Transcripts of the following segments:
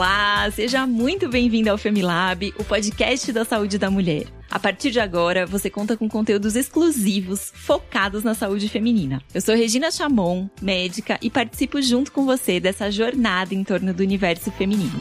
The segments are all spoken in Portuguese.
Olá, seja muito bem-vindo ao Femilab, o podcast da saúde da mulher. A partir de agora, você conta com conteúdos exclusivos focados na saúde feminina. Eu sou Regina Chamon, médica, e participo junto com você dessa jornada em torno do universo feminino.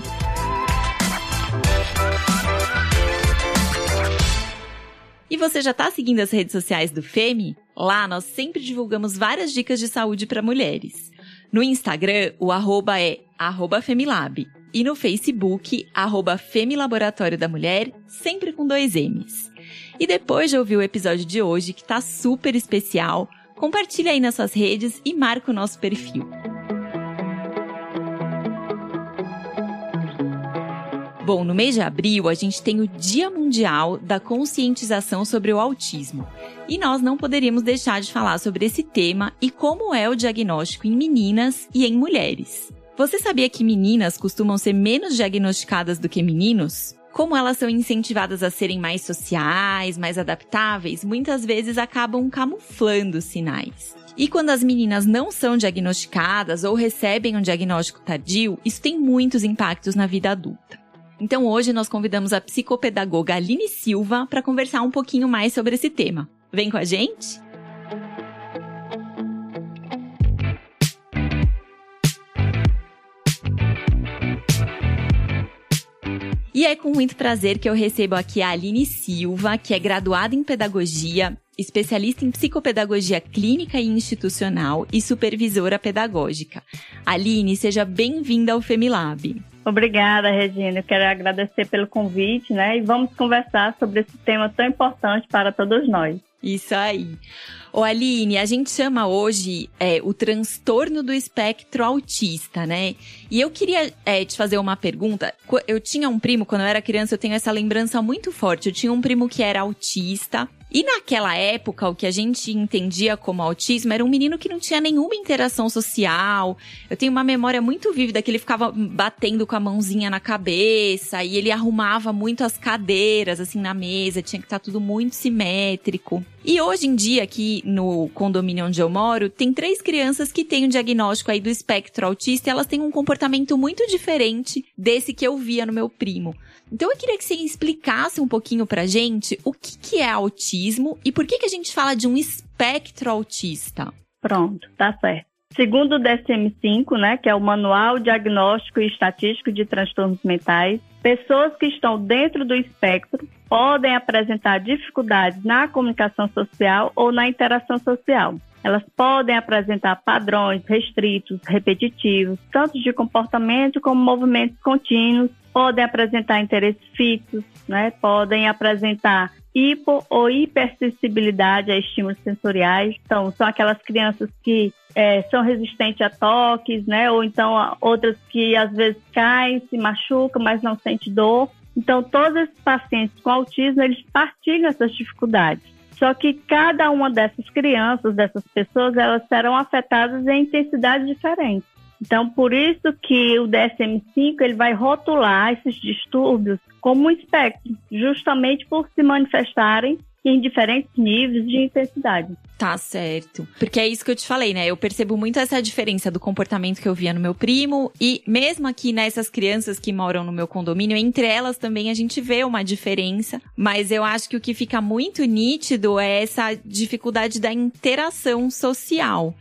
E você já está seguindo as redes sociais do Femi? Lá nós sempre divulgamos várias dicas de saúde para mulheres. No Instagram, o arroba é arroba Femilab. E no Facebook, arroba Femilaboratório da Mulher, sempre com dois M's. E depois de ouvir o episódio de hoje, que tá super especial, compartilha aí nas suas redes e marca o nosso perfil. Bom, no mês de abril a gente tem o Dia Mundial da Conscientização sobre o Autismo. E nós não poderíamos deixar de falar sobre esse tema e como é o diagnóstico em meninas e em mulheres. Você sabia que meninas costumam ser menos diagnosticadas do que meninos? Como elas são incentivadas a serem mais sociais, mais adaptáveis, muitas vezes acabam camuflando os sinais. E quando as meninas não são diagnosticadas ou recebem um diagnóstico tardio, isso tem muitos impactos na vida adulta. Então hoje nós convidamos a psicopedagoga Aline Silva para conversar um pouquinho mais sobre esse tema. Vem com a gente? E é com muito prazer que eu recebo aqui a Aline Silva, que é graduada em pedagogia, especialista em psicopedagogia clínica e institucional e supervisora pedagógica. Aline, seja bem-vinda ao Femilab. Obrigada, Regina. Eu quero agradecer pelo convite, né? E vamos conversar sobre esse tema tão importante para todos nós. Isso aí. Ô Aline, a gente chama hoje é, o transtorno do espectro autista, né? E eu queria é, te fazer uma pergunta. Eu tinha um primo, quando eu era criança, eu tenho essa lembrança muito forte. Eu tinha um primo que era autista. E naquela época, o que a gente entendia como autismo era um menino que não tinha nenhuma interação social. Eu tenho uma memória muito vívida que ele ficava batendo com a mãozinha na cabeça e ele arrumava muito as cadeiras assim na mesa, tinha que estar tudo muito simétrico. E hoje em dia, aqui no condomínio onde eu moro, tem três crianças que têm o um diagnóstico aí do espectro autista e elas têm um comportamento muito diferente desse que eu via no meu primo. Então eu queria que você explicasse um pouquinho pra gente o que, que é autismo e por que, que a gente fala de um espectro autista. Pronto, tá certo. Segundo o DSM-5, né, que é o Manual Diagnóstico e Estatístico de Transtornos Mentais, pessoas que estão dentro do espectro podem apresentar dificuldades na comunicação social ou na interação social. Elas podem apresentar padrões restritos, repetitivos, tanto de comportamento como movimentos contínuos, podem apresentar interesses fixos, né? podem apresentar hipo ou hipersensibilidade a estímulos sensoriais. Então, são aquelas crianças que é, são resistentes a toques, né? Ou então outras que às vezes caem, se machucam, mas não sentem dor. Então, todos esses pacientes com autismo, eles partilham essas dificuldades. Só que cada uma dessas crianças, dessas pessoas, elas serão afetadas em intensidades diferentes. Então, por isso que o DSM-5 ele vai rotular esses distúrbios como um espectro, justamente por se manifestarem em diferentes níveis de intensidade. Tá certo. Porque é isso que eu te falei, né? Eu percebo muito essa diferença do comportamento que eu via no meu primo e mesmo aqui nessas crianças que moram no meu condomínio, entre elas também a gente vê uma diferença, mas eu acho que o que fica muito nítido é essa dificuldade da interação social.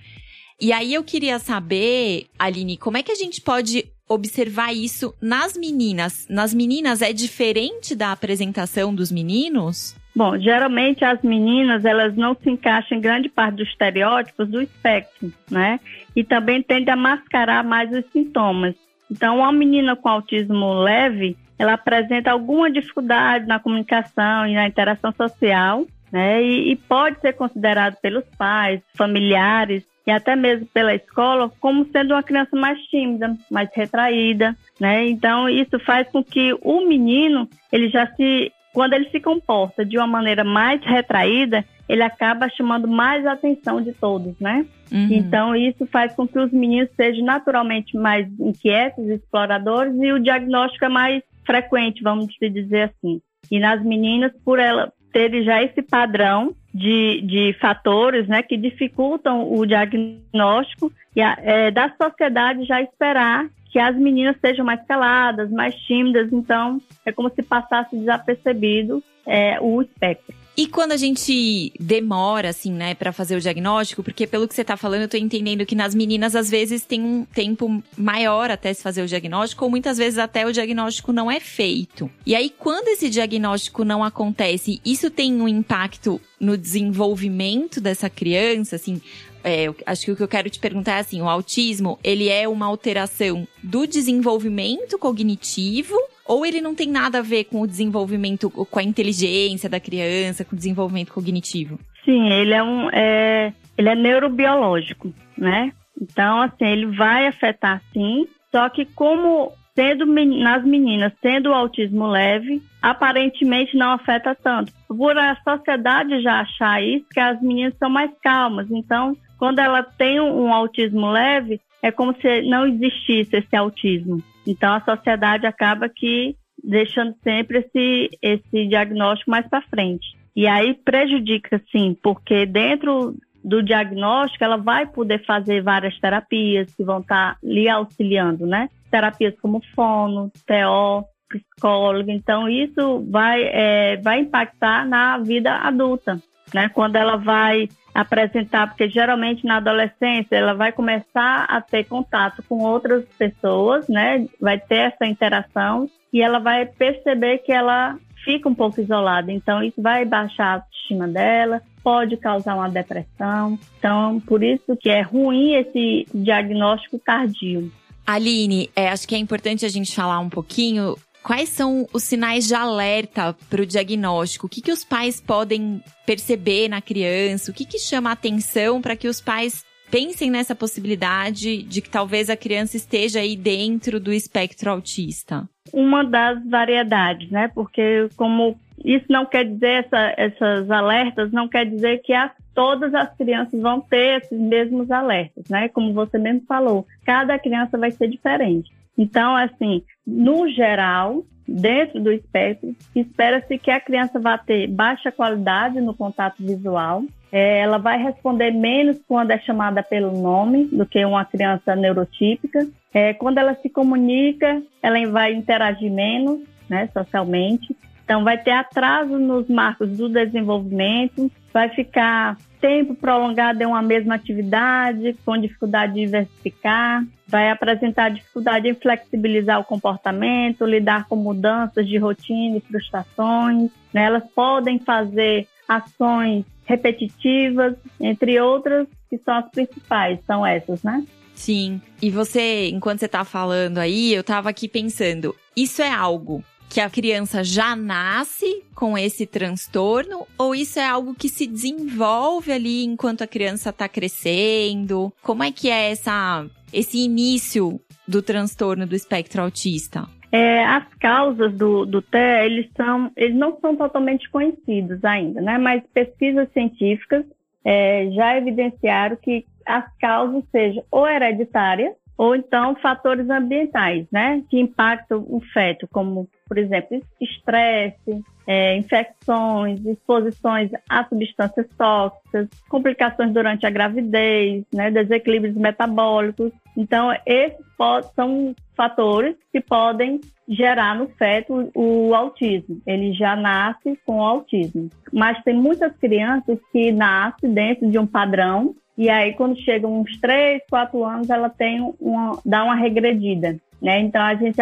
E aí eu queria saber, Aline, como é que a gente pode observar isso nas meninas? Nas meninas é diferente da apresentação dos meninos? Bom, geralmente as meninas elas não se encaixam em grande parte dos estereótipos do espectro, né? E também tende a mascarar mais os sintomas. Então, uma menina com autismo leve, ela apresenta alguma dificuldade na comunicação e na interação social, né? E, e pode ser considerado pelos pais, familiares e até mesmo pela escola como sendo uma criança mais tímida, mais retraída, né? Então isso faz com que o menino ele já se quando ele se comporta de uma maneira mais retraída, ele acaba chamando mais a atenção de todos, né? Uhum. Então, isso faz com que os meninos sejam naturalmente mais inquietos, exploradores, e o diagnóstico é mais frequente, vamos dizer assim. E nas meninas, por ela ter já esse padrão de, de fatores né, que dificultam o diagnóstico e a, é, da sociedade já esperar que as meninas sejam mais caladas, mais tímidas, então é como se passasse desapercebido é, o espectro. E quando a gente demora, assim, né, para fazer o diagnóstico, porque pelo que você tá falando, eu tô entendendo que nas meninas, às vezes, tem um tempo maior até se fazer o diagnóstico, ou muitas vezes até o diagnóstico não é feito. E aí, quando esse diagnóstico não acontece, isso tem um impacto no desenvolvimento dessa criança, assim, é, acho que o que eu quero te perguntar é assim, o autismo, ele é uma alteração do desenvolvimento cognitivo ou ele não tem nada a ver com o desenvolvimento, com a inteligência da criança, com o desenvolvimento cognitivo? Sim, ele é um, é, ele é neurobiológico, né? Então, assim, ele vai afetar sim, só que como sendo nas meninas, tendo o autismo leve, aparentemente não afeta tanto. Por a sociedade já achar isso, que as meninas são mais calmas. Então, quando ela tem um autismo leve, é como se não existisse esse autismo. Então a sociedade acaba que deixando sempre esse, esse diagnóstico mais para frente. E aí prejudica, sim, porque dentro do diagnóstico ela vai poder fazer várias terapias que vão estar tá lhe auxiliando, né? Terapias como fono, TO, psicólogo. Então isso vai, é, vai impactar na vida adulta, né? Quando ela vai apresentar, porque geralmente na adolescência ela vai começar a ter contato com outras pessoas, né? Vai ter essa interação e ela vai perceber que ela fica um pouco isolada. Então isso vai baixar a autoestima dela, pode causar uma depressão. Então por isso que é ruim esse diagnóstico tardio. Aline, é, acho que é importante a gente falar um pouquinho Quais são os sinais de alerta para o diagnóstico? O que, que os pais podem perceber na criança? O que, que chama a atenção para que os pais pensem nessa possibilidade de que talvez a criança esteja aí dentro do espectro autista? Uma das variedades, né? Porque como isso não quer dizer, essa, essas alertas não quer dizer que as, todas as crianças vão ter esses mesmos alertas, né? Como você mesmo falou, cada criança vai ser diferente. Então, assim, no geral, dentro do espectro, espera-se que a criança vá ter baixa qualidade no contato visual, é, ela vai responder menos quando é chamada pelo nome do que uma criança neurotípica. É, quando ela se comunica, ela vai interagir menos né, socialmente. Então, vai ter atraso nos marcos do desenvolvimento, vai ficar tempo prolongado em uma mesma atividade, com dificuldade de diversificar, vai apresentar dificuldade em flexibilizar o comportamento, lidar com mudanças de rotina e frustrações. Né? Elas podem fazer ações repetitivas, entre outras, que são as principais, são essas, né? Sim. E você, enquanto você está falando aí, eu estava aqui pensando, isso é algo que a criança já nasce com esse transtorno ou isso é algo que se desenvolve ali enquanto a criança está crescendo? Como é que é essa, esse início do transtorno do espectro autista? É, as causas do, do TEA, eles, são, eles não são totalmente conhecidos ainda, né? Mas pesquisas científicas é, já evidenciaram que as causas sejam ou hereditárias, ou então fatores ambientais, né, que impactam o feto, como, por exemplo, estresse, é, infecções, exposições a substâncias tóxicas, complicações durante a gravidez, né, desequilíbrios metabólicos. Então, esses são fatores que podem gerar no feto o autismo. Ele já nasce com autismo. Mas tem muitas crianças que nascem dentro de um padrão e aí, quando chegam uns 3, 4 anos, ela tem uma, dá uma regredida. Né? Então a gente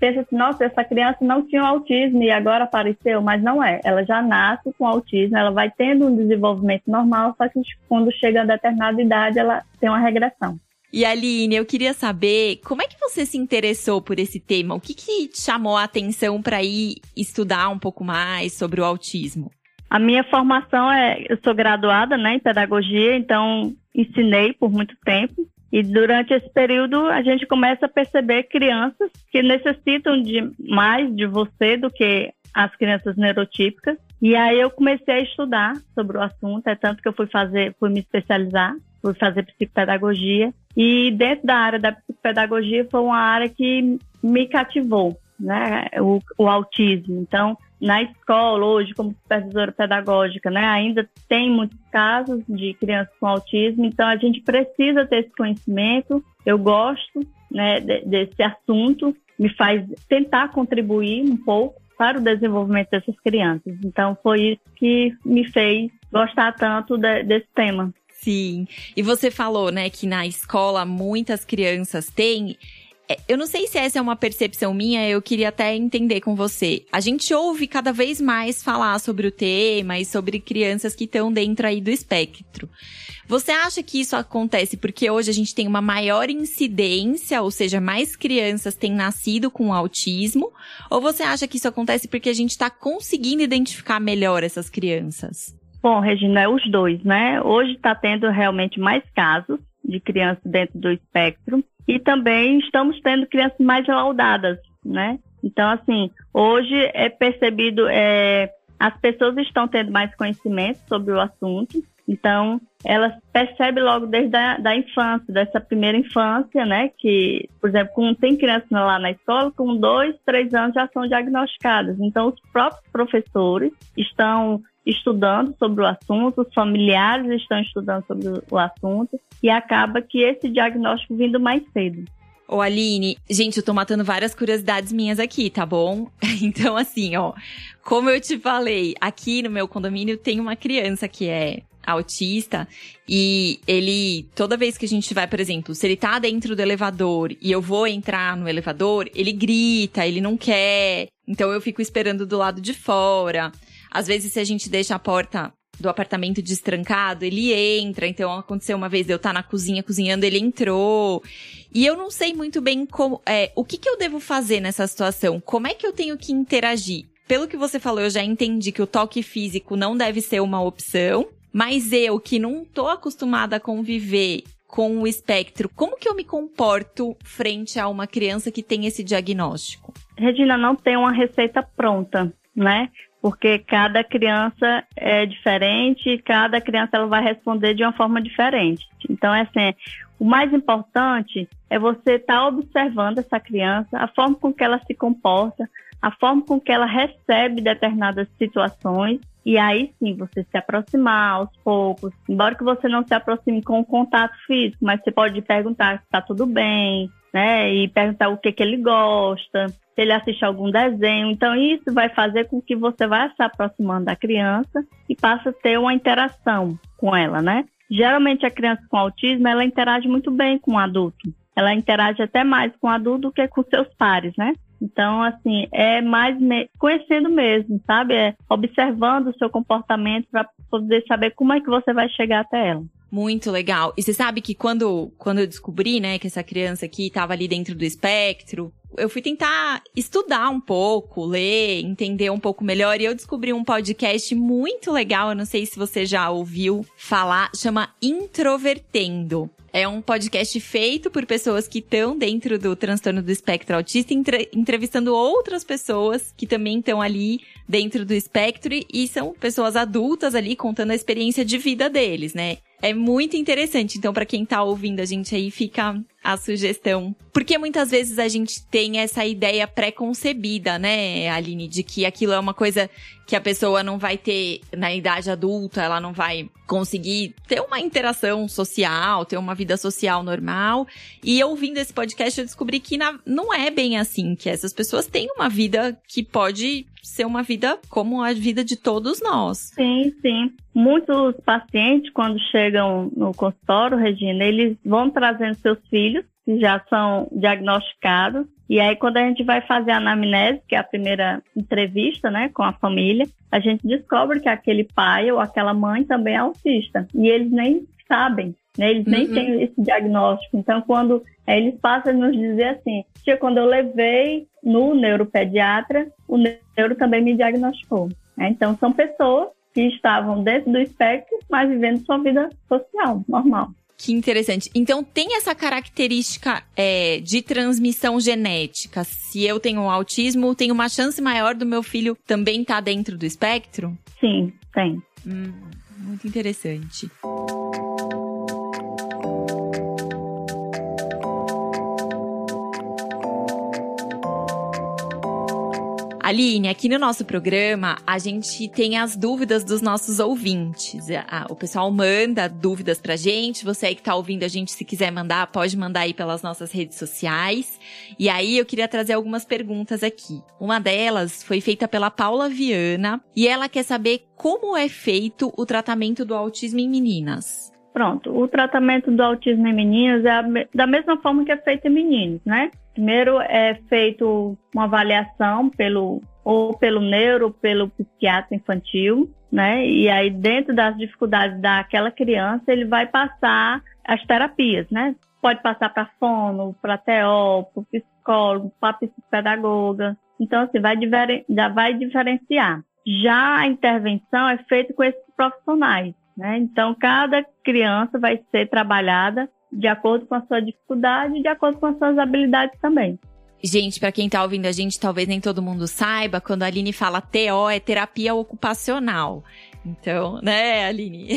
pensa assim, nossa, essa criança não tinha autismo e agora apareceu, mas não é. Ela já nasce com autismo, ela vai tendo um desenvolvimento normal, só que quando chega a determinada idade, ela tem uma regressão. E Aline, eu queria saber como é que você se interessou por esse tema? O que, que chamou a atenção para ir estudar um pouco mais sobre o autismo? A minha formação é, eu sou graduada né, em pedagogia, então ensinei por muito tempo. E durante esse período a gente começa a perceber crianças que necessitam de mais de você do que as crianças neurotípicas. E aí eu comecei a estudar sobre o assunto, é tanto que eu fui fazer, fui me especializar, fui fazer psicopedagogia. E dentro da área da psicopedagogia foi uma área que me cativou, né? O, o autismo. Então, na escola hoje como supervisora pedagógica, né, ainda tem muitos casos de crianças com autismo, então a gente precisa ter esse conhecimento. Eu gosto né, desse assunto, me faz tentar contribuir um pouco para o desenvolvimento dessas crianças. Então, foi isso que me fez gostar tanto de, desse tema. Sim. E você falou, né, que na escola muitas crianças têm eu não sei se essa é uma percepção minha, eu queria até entender com você. A gente ouve cada vez mais falar sobre o tema e sobre crianças que estão dentro aí do espectro. Você acha que isso acontece porque hoje a gente tem uma maior incidência, ou seja, mais crianças têm nascido com autismo? Ou você acha que isso acontece porque a gente está conseguindo identificar melhor essas crianças? Bom, Regina, é os dois, né? Hoje está tendo realmente mais casos de crianças dentro do espectro e também estamos tendo crianças mais laudadas, né? Então, assim, hoje é percebido, é, as pessoas estão tendo mais conhecimento sobre o assunto, então elas percebem logo desde a da infância, dessa primeira infância, né? Que, por exemplo, com, tem crianças lá na escola com dois, três anos já são diagnosticadas. Então, os próprios professores estão estudando sobre o assunto, os familiares estão estudando sobre o assunto e acaba que esse diagnóstico vindo mais cedo. Ô Aline, gente, eu tô matando várias curiosidades minhas aqui, tá bom? Então, assim, ó, como eu te falei, aqui no meu condomínio tem uma criança que é autista e ele, toda vez que a gente vai, por exemplo, se ele tá dentro do elevador e eu vou entrar no elevador, ele grita, ele não quer, então eu fico esperando do lado de fora. Às vezes, se a gente deixa a porta do apartamento destrancado, ele entra. Então, aconteceu uma vez eu estar tá na cozinha cozinhando, ele entrou. E eu não sei muito bem como. É, o que, que eu devo fazer nessa situação? Como é que eu tenho que interagir? Pelo que você falou, eu já entendi que o toque físico não deve ser uma opção. Mas eu, que não tô acostumada a conviver com o espectro, como que eu me comporto frente a uma criança que tem esse diagnóstico? Regina, não tem uma receita pronta, né? Porque cada criança é diferente e cada criança ela vai responder de uma forma diferente. Então, é assim, o mais importante é você estar tá observando essa criança, a forma com que ela se comporta, a forma com que ela recebe determinadas situações e aí sim você se aproximar aos poucos. Embora que você não se aproxime com o contato físico, mas você pode perguntar se está tudo bem, né? E perguntar o que, que ele gosta se ele assiste algum desenho. Então, isso vai fazer com que você vá se aproximando da criança e passe a ter uma interação com ela, né? Geralmente, a criança com autismo, ela interage muito bem com o adulto. Ela interage até mais com o adulto do que com seus pares, né? Então, assim, é mais me... conhecendo mesmo, sabe? É observando o seu comportamento para poder saber como é que você vai chegar até ela. Muito legal. E você sabe que quando, quando eu descobri, né, que essa criança aqui estava ali dentro do espectro, eu fui tentar estudar um pouco, ler, entender um pouco melhor. E eu descobri um podcast muito legal. Eu não sei se você já ouviu falar, chama Introvertendo. É um podcast feito por pessoas que estão dentro do transtorno do espectro autista, entre, entrevistando outras pessoas que também estão ali dentro do espectro e são pessoas adultas ali contando a experiência de vida deles, né? É muito interessante. Então, para quem tá ouvindo a gente aí, fica a sugestão. Porque muitas vezes a gente tem essa ideia pré-concebida, né, Aline, de que aquilo é uma coisa que a pessoa não vai ter na idade adulta, ela não vai conseguir ter uma interação social, ter uma vida social normal. E ouvindo esse podcast, eu descobri que na, não é bem assim, que essas pessoas têm uma vida que pode ser uma vida como a vida de todos nós. Sim, sim. Muitos pacientes, quando chegam no consultório, Regina, eles vão trazendo seus filhos, que já são diagnosticados, e aí quando a gente vai fazer a anamnese, que é a primeira entrevista, né, com a família, a gente descobre que aquele pai ou aquela mãe também é autista, e eles nem sabem. Né? Eles nem uhum. têm esse diagnóstico. Então, quando é, eles passam a nos dizer assim, tia, quando eu levei no neuropediatra, o neuro também me diagnosticou. Né? Então, são pessoas que estavam dentro do espectro, mas vivendo sua vida social, normal. Que interessante. Então, tem essa característica é, de transmissão genética. Se eu tenho autismo, tem uma chance maior do meu filho também estar tá dentro do espectro? Sim, tem. Hum, muito interessante. Aline, aqui no nosso programa, a gente tem as dúvidas dos nossos ouvintes. O pessoal manda dúvidas pra gente. Você aí que tá ouvindo a gente, se quiser mandar, pode mandar aí pelas nossas redes sociais. E aí eu queria trazer algumas perguntas aqui. Uma delas foi feita pela Paula Viana e ela quer saber como é feito o tratamento do autismo em meninas. Pronto, o tratamento do autismo em meninas é da mesma forma que é feito em meninos, né? Primeiro é feito uma avaliação pelo ou pelo neuro, pelo psiquiatra infantil, né? E aí dentro das dificuldades daquela criança, ele vai passar as terapias, né? Pode passar para fono, para TO, para psicólogo, para psicopedagoga. Então assim, vai já vai diferenciar. Já a intervenção é feita com esses profissionais, né? Então cada criança vai ser trabalhada de acordo com a sua dificuldade e de acordo com as suas habilidades também. Gente, para quem tá ouvindo a gente, talvez nem todo mundo saiba, quando a Aline fala TO é terapia ocupacional. Então, né, Aline?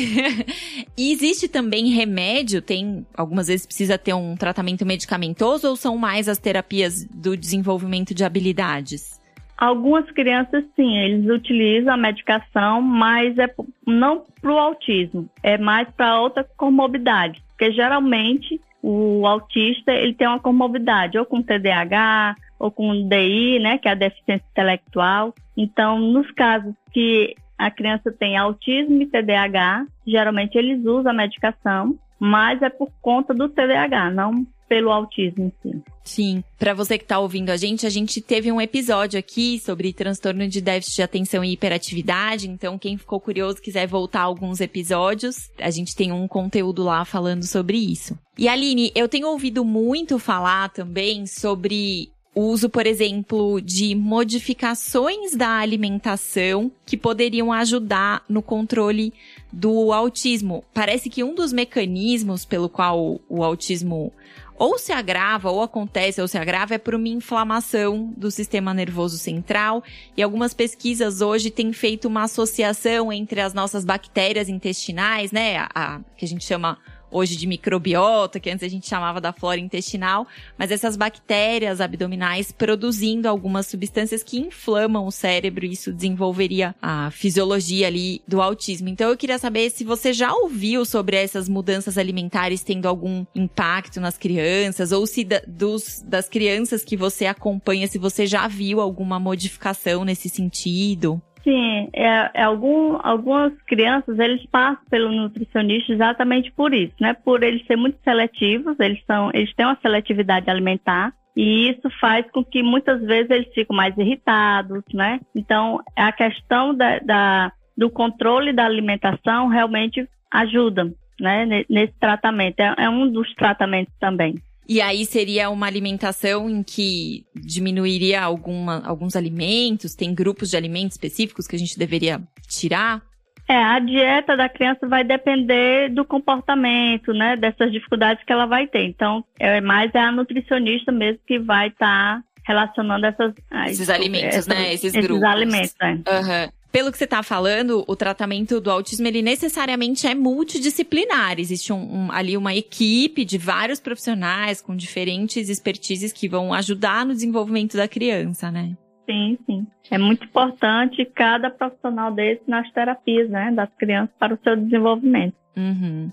e existe também remédio? Tem, algumas vezes precisa ter um tratamento medicamentoso ou são mais as terapias do desenvolvimento de habilidades? Algumas crianças, sim, eles utilizam a medicação, mas é não para o autismo, é mais para outra comorbidade. Porque geralmente o autista ele tem uma comorbidade, ou com TDAH, ou com DI, né, que é a deficiência intelectual. Então, nos casos que a criança tem autismo e TDAH, geralmente eles usam a medicação, mas é por conta do TDAH, não pelo autismo em si. Sim, para você que está ouvindo a gente, a gente teve um episódio aqui sobre transtorno de déficit de atenção e hiperatividade, então quem ficou curioso quiser voltar alguns episódios, a gente tem um conteúdo lá falando sobre isso. E Aline, eu tenho ouvido muito falar também sobre o uso, por exemplo, de modificações da alimentação que poderiam ajudar no controle do autismo. Parece que um dos mecanismos pelo qual o autismo ou se agrava, ou acontece, ou se agrava, é por uma inflamação do sistema nervoso central. E algumas pesquisas hoje têm feito uma associação entre as nossas bactérias intestinais, né? A, a que a gente chama hoje de microbiota, que antes a gente chamava da flora intestinal, mas essas bactérias abdominais produzindo algumas substâncias que inflamam o cérebro e isso desenvolveria a fisiologia ali do autismo. Então eu queria saber se você já ouviu sobre essas mudanças alimentares tendo algum impacto nas crianças ou se da, dos, das crianças que você acompanha, se você já viu alguma modificação nesse sentido. Sim, é, é algum, algumas crianças eles passam pelo nutricionista exatamente por isso, né? Por eles serem muito seletivos, eles são, eles têm uma seletividade alimentar e isso faz com que muitas vezes eles ficam mais irritados, né? Então a questão da, da do controle da alimentação realmente ajuda, né? Nesse tratamento é, é um dos tratamentos também. E aí seria uma alimentação em que diminuiria alguma, alguns alimentos? Tem grupos de alimentos específicos que a gente deveria tirar? É, a dieta da criança vai depender do comportamento, né? Dessas dificuldades que ela vai ter. Então, é mais a nutricionista mesmo que vai estar tá relacionando essas, esses alimentos, essas, né? Esses, esses grupos. alimentos, né? Uhum. Pelo que você está falando, o tratamento do autismo ele necessariamente é multidisciplinar. Existe um, um, ali uma equipe de vários profissionais com diferentes expertises que vão ajudar no desenvolvimento da criança, né? Sim, sim. É muito importante cada profissional desse nas terapias, né, das crianças para o seu desenvolvimento. Uhum.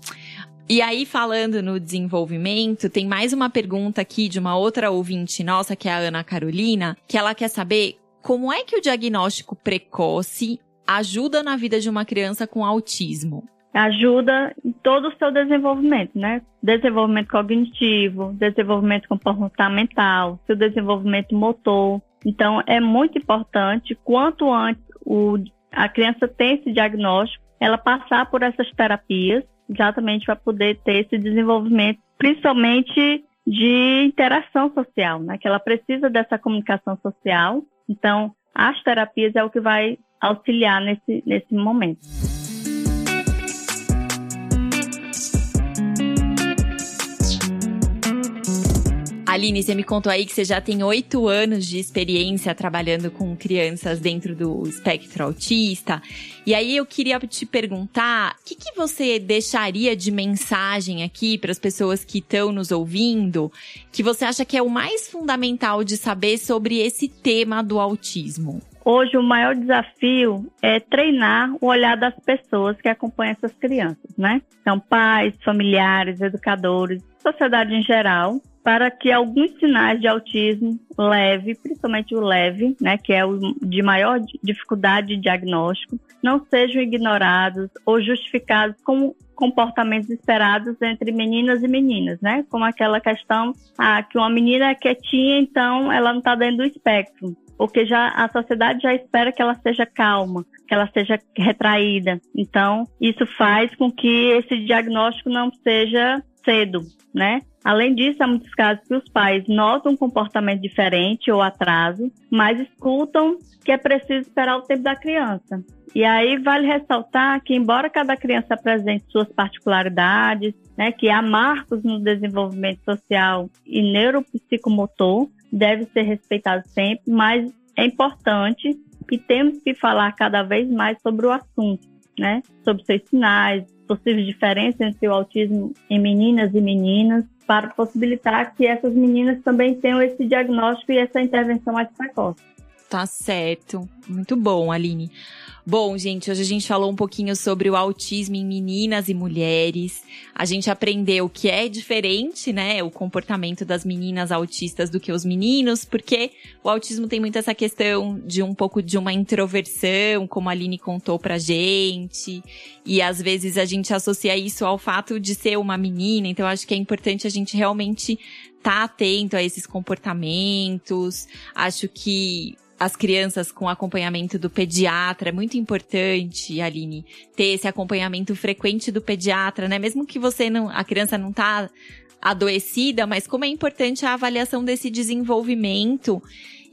E aí, falando no desenvolvimento, tem mais uma pergunta aqui de uma outra ouvinte nossa, que é a Ana Carolina, que ela quer saber como é que o diagnóstico precoce ajuda na vida de uma criança com autismo? Ajuda em todo o seu desenvolvimento, né? Desenvolvimento cognitivo, desenvolvimento comportamental, seu desenvolvimento motor. Então, é muito importante, quanto antes o, a criança tem esse diagnóstico, ela passar por essas terapias, exatamente para poder ter esse desenvolvimento, principalmente de interação social, né? Que ela precisa dessa comunicação social então, as terapias é o que vai auxiliar nesse, nesse momento. Aline, você me contou aí que você já tem oito anos de experiência trabalhando com crianças dentro do espectro autista. E aí eu queria te perguntar, o que, que você deixaria de mensagem aqui para as pessoas que estão nos ouvindo, que você acha que é o mais fundamental de saber sobre esse tema do autismo? hoje o maior desafio é treinar o olhar das pessoas que acompanham essas crianças, né? Então, pais, familiares, educadores, sociedade em geral, para que alguns sinais de autismo leve, principalmente o leve, né, que é o de maior dificuldade de diagnóstico, não sejam ignorados ou justificados como comportamentos esperados entre meninas e meninas, né? Como aquela questão ah, que uma menina é quietinha, então ela não está dentro do espectro porque já a sociedade já espera que ela seja calma, que ela seja retraída. Então, isso faz com que esse diagnóstico não seja cedo, né? Além disso, há muitos casos que os pais notam um comportamento diferente ou atraso, mas escutam que é preciso esperar o tempo da criança. E aí vale ressaltar que, embora cada criança apresente suas particularidades, né, que há marcos no desenvolvimento social e neuropsicomotor, deve ser respeitado sempre, mas é importante que temos que falar cada vez mais sobre o assunto, né? Sobre seus sinais, possíveis diferenças entre o autismo em meninas e meninas, para possibilitar que essas meninas também tenham esse diagnóstico e essa intervenção mais precoce. Tá certo. Muito bom, Aline. Bom, gente, hoje a gente falou um pouquinho sobre o autismo em meninas e mulheres. A gente aprendeu que é diferente, né, o comportamento das meninas autistas do que os meninos, porque o autismo tem muito essa questão de um pouco de uma introversão, como a Aline contou pra gente. E às vezes a gente associa isso ao fato de ser uma menina, então acho que é importante a gente realmente estar tá atento a esses comportamentos. Acho que as crianças com acompanhamento do pediatra. É muito importante, Aline, ter esse acompanhamento frequente do pediatra, né? Mesmo que você não, a criança não tá adoecida, mas como é importante a avaliação desse desenvolvimento.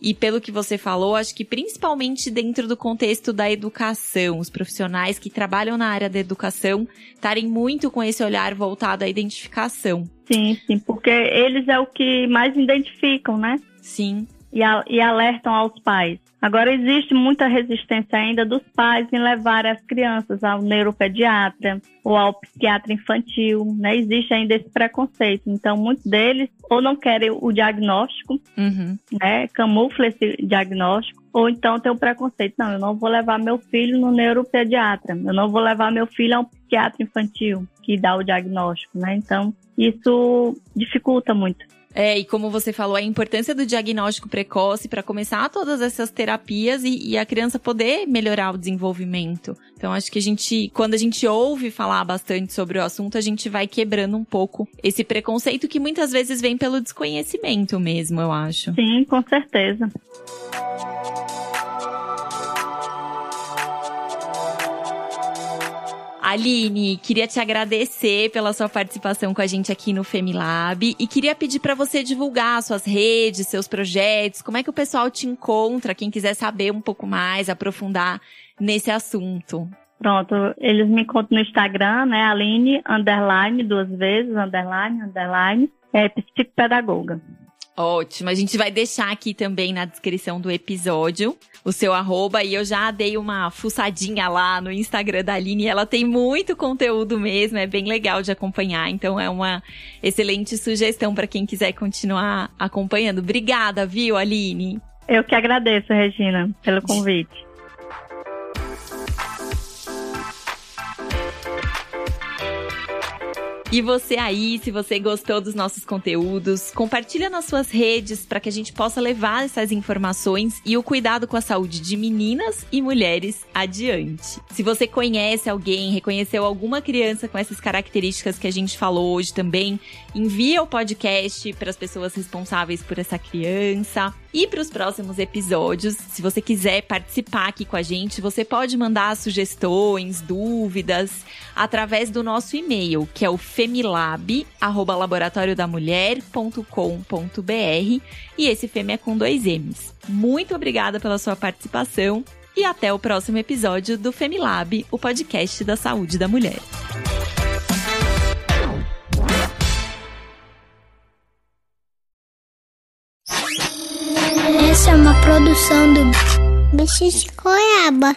E pelo que você falou, acho que principalmente dentro do contexto da educação, os profissionais que trabalham na área da educação estarem muito com esse olhar voltado à identificação. Sim, sim, porque eles é o que mais identificam, né? Sim e, a, e alertam aos pais. Agora, existe muita resistência ainda dos pais em levar as crianças ao neuropediatra ou ao psiquiatra infantil, né? Existe ainda esse preconceito. Então, muitos deles ou não querem o diagnóstico, uhum. né? Camufla esse diagnóstico, ou então tem o preconceito. Não, eu não vou levar meu filho no neuropediatra, eu não vou levar meu filho ao psiquiatra infantil que dá o diagnóstico, né? Então, isso dificulta muito. É, e como você falou, a importância do diagnóstico precoce para começar todas essas terapias e, e, a criança poder melhorar o desenvolvimento. Então, acho que a gente, quando a gente ouve falar bastante sobre o assunto, a gente vai quebrando um pouco esse preconceito que muitas vezes vem pelo desconhecimento mesmo, eu acho. Sim, com certeza. Aline, queria te agradecer pela sua participação com a gente aqui no Femilab e queria pedir para você divulgar suas redes, seus projetos, como é que o pessoal te encontra, quem quiser saber um pouco mais, aprofundar nesse assunto. Pronto, eles me encontram no Instagram, né, Aline, underline, duas vezes, underline, underline, é psicopedagoga. Ótimo. A gente vai deixar aqui também na descrição do episódio o seu arroba e eu já dei uma fuçadinha lá no Instagram da Aline ela tem muito conteúdo mesmo, é bem legal de acompanhar, então é uma excelente sugestão para quem quiser continuar acompanhando. Obrigada, viu, Aline? Eu que agradeço, Regina, pelo convite. E você aí, se você gostou dos nossos conteúdos, compartilha nas suas redes para que a gente possa levar essas informações e o cuidado com a saúde de meninas e mulheres adiante. Se você conhece alguém, reconheceu alguma criança com essas características que a gente falou hoje também, envia o podcast para as pessoas responsáveis por essa criança. E para os próximos episódios, se você quiser participar aqui com a gente, você pode mandar sugestões, dúvidas através do nosso e-mail, que é o femilab@laboratoriodamulher.com.br, e esse Femi é com dois M's. Muito obrigada pela sua participação e até o próximo episódio do Femilab, o podcast da saúde da mulher. Produção do Bicho de Goiaba.